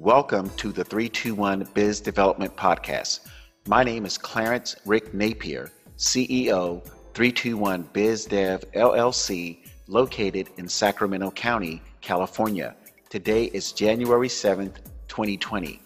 Welcome to the 321 Biz Development Podcast. My name is Clarence Rick Napier, CEO, 321 Biz Dev LLC, located in Sacramento County, California. Today is January 7th, 2020.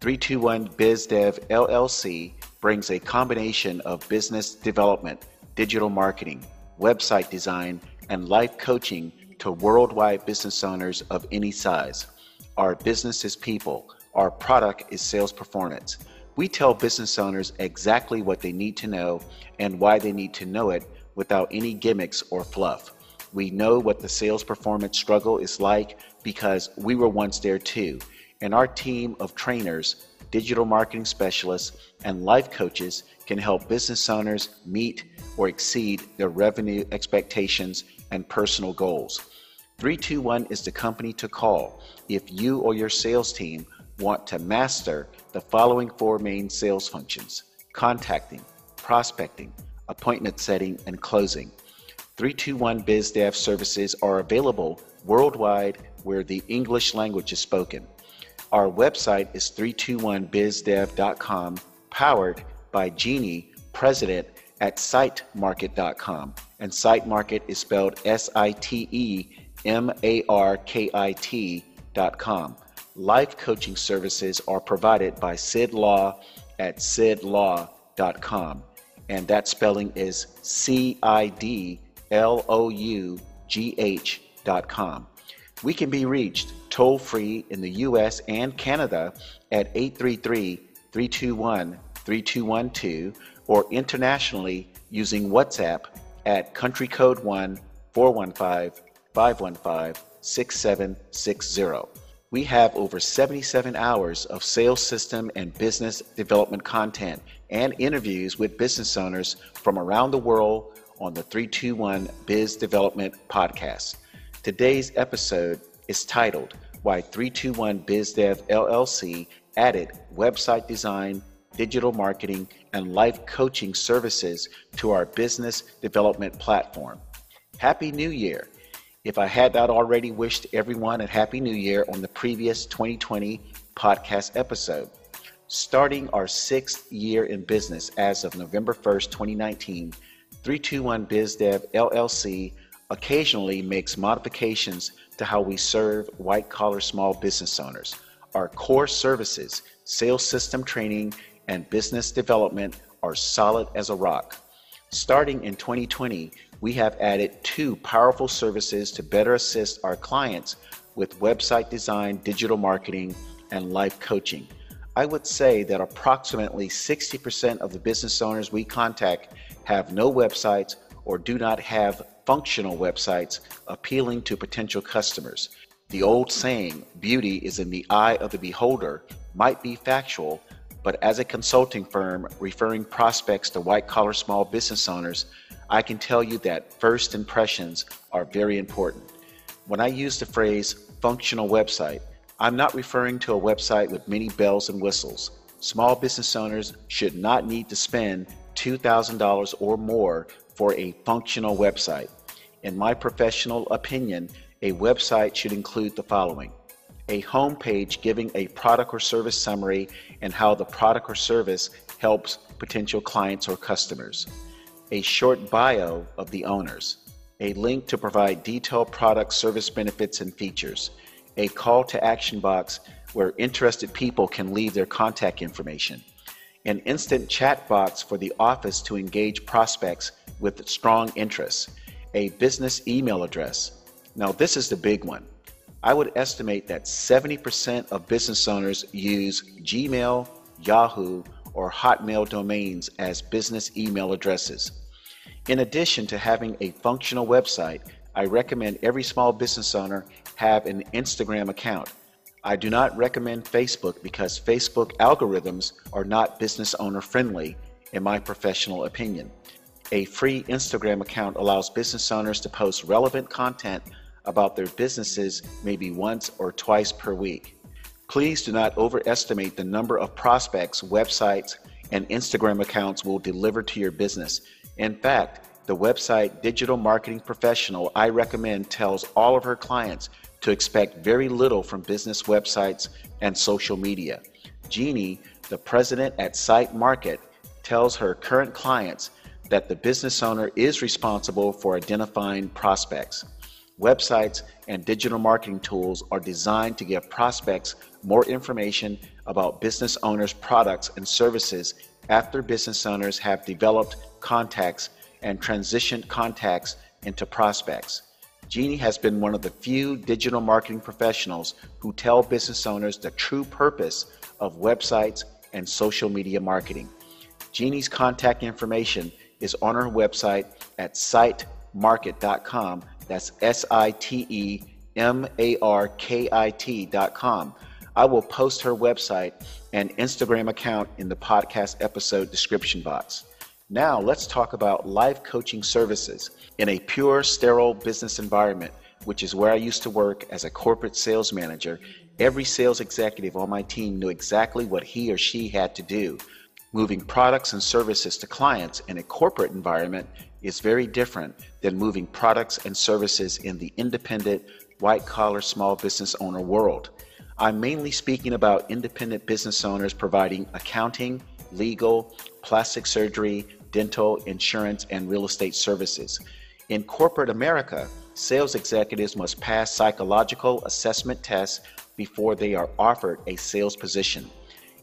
321 Biz Dev LLC brings a combination of business development, digital marketing, website design, and life coaching to worldwide business owners of any size. Our business is people, our product is sales performance. We tell business owners exactly what they need to know and why they need to know it without any gimmicks or fluff. We know what the sales performance struggle is like because we were once there too. And our team of trainers, digital marketing specialists, and life coaches can help business owners meet or exceed their revenue expectations and personal goals. 321 is the company to call if you or your sales team want to master the following four main sales functions contacting, prospecting, appointment setting, and closing. 321 BizDev services are available worldwide where the English language is spoken. Our website is 321bizdev.com, powered by Jeannie, president at sitemarkit.com. And sitemarkit is spelled S I T E M A R K I T dot com. Life coaching services are provided by Cid Lough at cidlough.com. And that spelling is C I D L O U G H dot com. We can be reached toll free in the US and Canada at 833 321 3212 or internationally using WhatsApp at country code 1 415 515 6760. We have over 77 hours of sales system and business development content and interviews with business owners from around the world on the 321 Biz Development Podcast. Today's episode is titled Why 321 BizDev LLC added website design, digital marketing, and life coaching services to our business development platform. Happy New Year! If I had not already wished everyone a Happy New Year on the previous 2020 podcast episode. Starting our sixth year in business as of November 1st, 2019, 321 BizDev LLC occasionally makes modifications to how we serve white collar small business owners. Our core services, sales system training, and business development are solid as a rock. Starting in 2020, we have added two powerful services to better assist our clients with website design, digital marketing, and life coaching. I would say that approximately 60% of the business owners we contact have no websites or do not have functional websites appealing to potential customers. The old saying, beauty is in the eye of the beholder, might be factual, but as a consulting firm referring prospects to white collar small business owners, I can tell you that first impressions are very important. When I use the phrase functional website, I'm not referring to a website with many bells and whistles. Small business owners should not need to spend $2,000 or more for a functional website. In my professional opinion, a website should include the following a home page giving a product or service summary and how the product or service helps potential clients or customers, a short bio of the owners, a link to provide detailed product service benefits and features, a call to action box where interested people can leave their contact information, an instant chat box for the office to engage prospects with strong interests, a business email address. Now, this is the big one I would estimate that 70% of business owners use Gmail, Yahoo, or Hotmail domains as business email addresses. In addition to having a functional website, I recommend every small business owner have an Instagram account. I do not recommend Facebook because Facebook algorithms are not business owner friendly, in my professional opinion. A free Instagram account allows business owners to post relevant content about their businesses maybe once or twice per week. Please do not overestimate the number of prospects, websites, and Instagram accounts will deliver to your business. In fact, the website Digital Marketing Professional I recommend tells all of her clients to expect very little from business websites and social media. Jeannie, the president at Site Markit, tells her current clients that the business owner is responsible for identifying prospects. Websites and digital marketing tools are designed to give prospects more information about business owners' products and services after business owners have developed contacts and transitioned contacts into prospects. Jeannie has been one of the few digital marketing professionals who tell business owners the true purpose of websites and social media marketing. Jeannie's contact information is on her website at sitemarkit.com. That's S I T E M A R K I T.com. I will post her website and Instagram account in the podcast episode description box. Now, let's talk about life coaching services in a pure, sterile business environment, which is where I used to work as a corporate sales manager. Every sales executive on my team knew exactly what he or she had to do. Moving products and services to clients in a corporate environment is very different than moving products and services in the independent, white collar small business owner world. I'm mainly speaking about independent business owners providing accounting, legal, plastic surgery, dental, insurance, and real estate services. In corporate America, sales executives must pass psychological assessment tests before they are offered a sales position.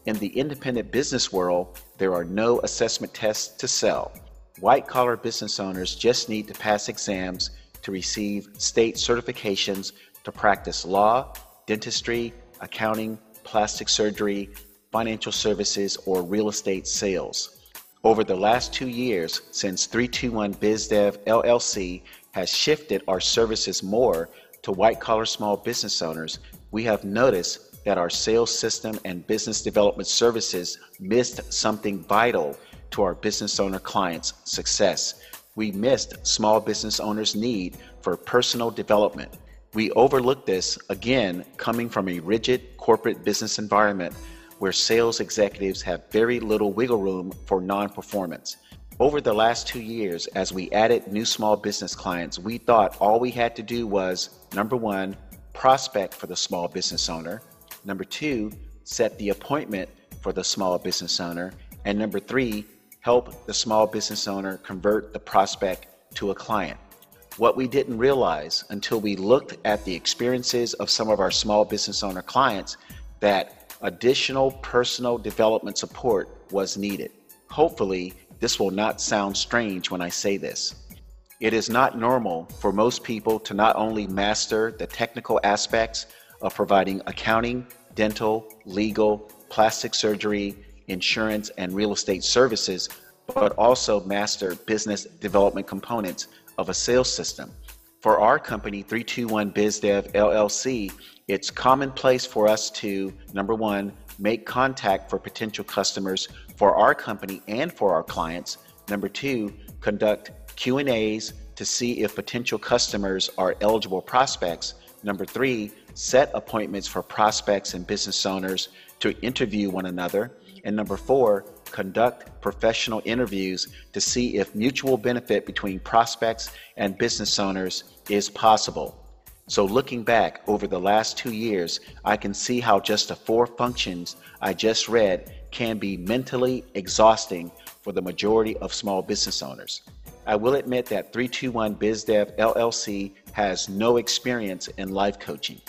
In the independent business world, there are no assessment tests to sell. White collar business owners just need to pass exams to receive state certifications to practice law, dentistry, accounting, plastic surgery, financial services, or real estate sales. Over the last two years, since 321 BizDev LLC has shifted our services more to white collar small business owners, we have noticed that our sales system and business development services missed something vital to our business owner clients' success. We missed small business owners' need for personal development. We overlooked this again coming from a rigid corporate business environment where sales executives have very little wiggle room for non performance. Over the last two years, as we added new small business clients, we thought all we had to do was number one, prospect for the small business owner, number two, set the appointment for the small business owner, and number three, help the small business owner convert the prospect to a client. What we didn't realize until we looked at the experiences of some of our small business owner clients that additional personal development support was needed. Hopefully, this will not sound strange when I say this. It is not normal for most people to not only master the technical aspects of providing accounting, dental, legal, plastic surgery, insurance, and real estate services, but also master business development components of a sales system. For our company, 321 BizDev LLC, it's commonplace for us to, number one, make contact for potential customers for our company and for our clients. Number two, conduct Q&As to see if potential customers are eligible prospects. Number three, set appointments for prospects and business owners to interview one another. And number four, conduct professional interviews to see if mutual benefit between prospects and business owners is possible. So, looking back over the last two years, I can see how just the four functions I just read can be mentally exhausting for the majority of small business owners. I will admit that 321 BizDev LLC has no experience in life coaching.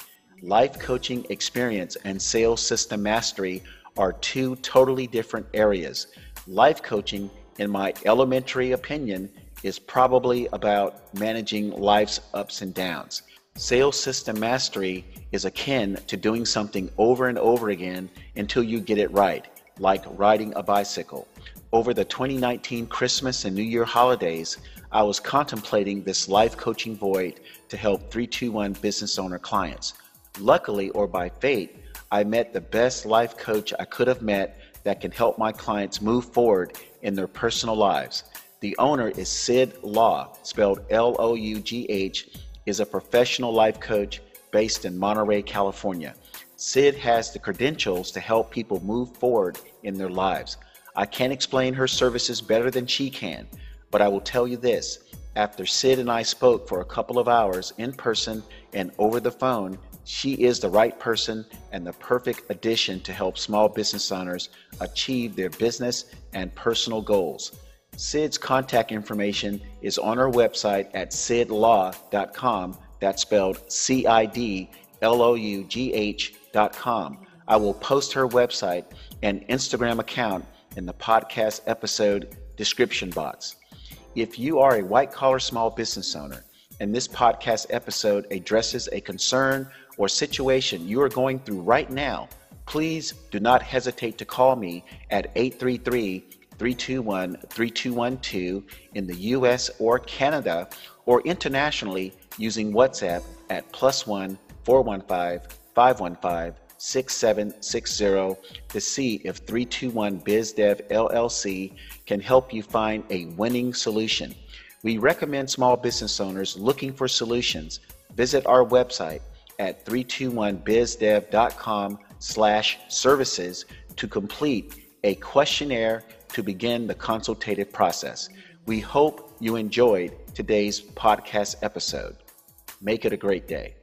Life coaching experience and sales system mastery are two totally different areas. Life coaching, in my elementary opinion, is probably about managing life's ups and downs. Sales system mastery is akin to doing something over and over again until you get it right, like riding a bicycle. Over the 2019 Christmas and New Year holidays, I was contemplating this life coaching void to help 321 business owner clients. Luckily, or by fate, I met the best life coach I could have met that can help my clients move forward in their personal lives. The owner is Cid Lough, spelled L O U G H, is a professional life coach based in Monterey, California. Cid has the credentials to help people move forward in their lives. I can't explain her services better than she can, but I will tell you this After Cid and I spoke for a couple of hours in person and over the phone, she is the right person and the perfect addition to help small business owners achieve their business and personal goals. Cid's contact information is on our website at cidlough.com. That's spelled C I D L O U G H.com. I will post her website and Instagram account in the podcast episode description box. If you are a white collar small business owner and this podcast episode addresses a concern or situation you are going through right now, please do not hesitate to call me at 833 321 3212 in the US or Canada or internationally using WhatsApp at plus one 415 515 6760 to see if 321 BizDev LLC can help you find a winning solution. We recommend small business owners looking for solutions visit our website at 321bizdev.com slash services to complete a questionnaire to begin the consultative process. We hope you enjoyed today's podcast episode. Make it a great day.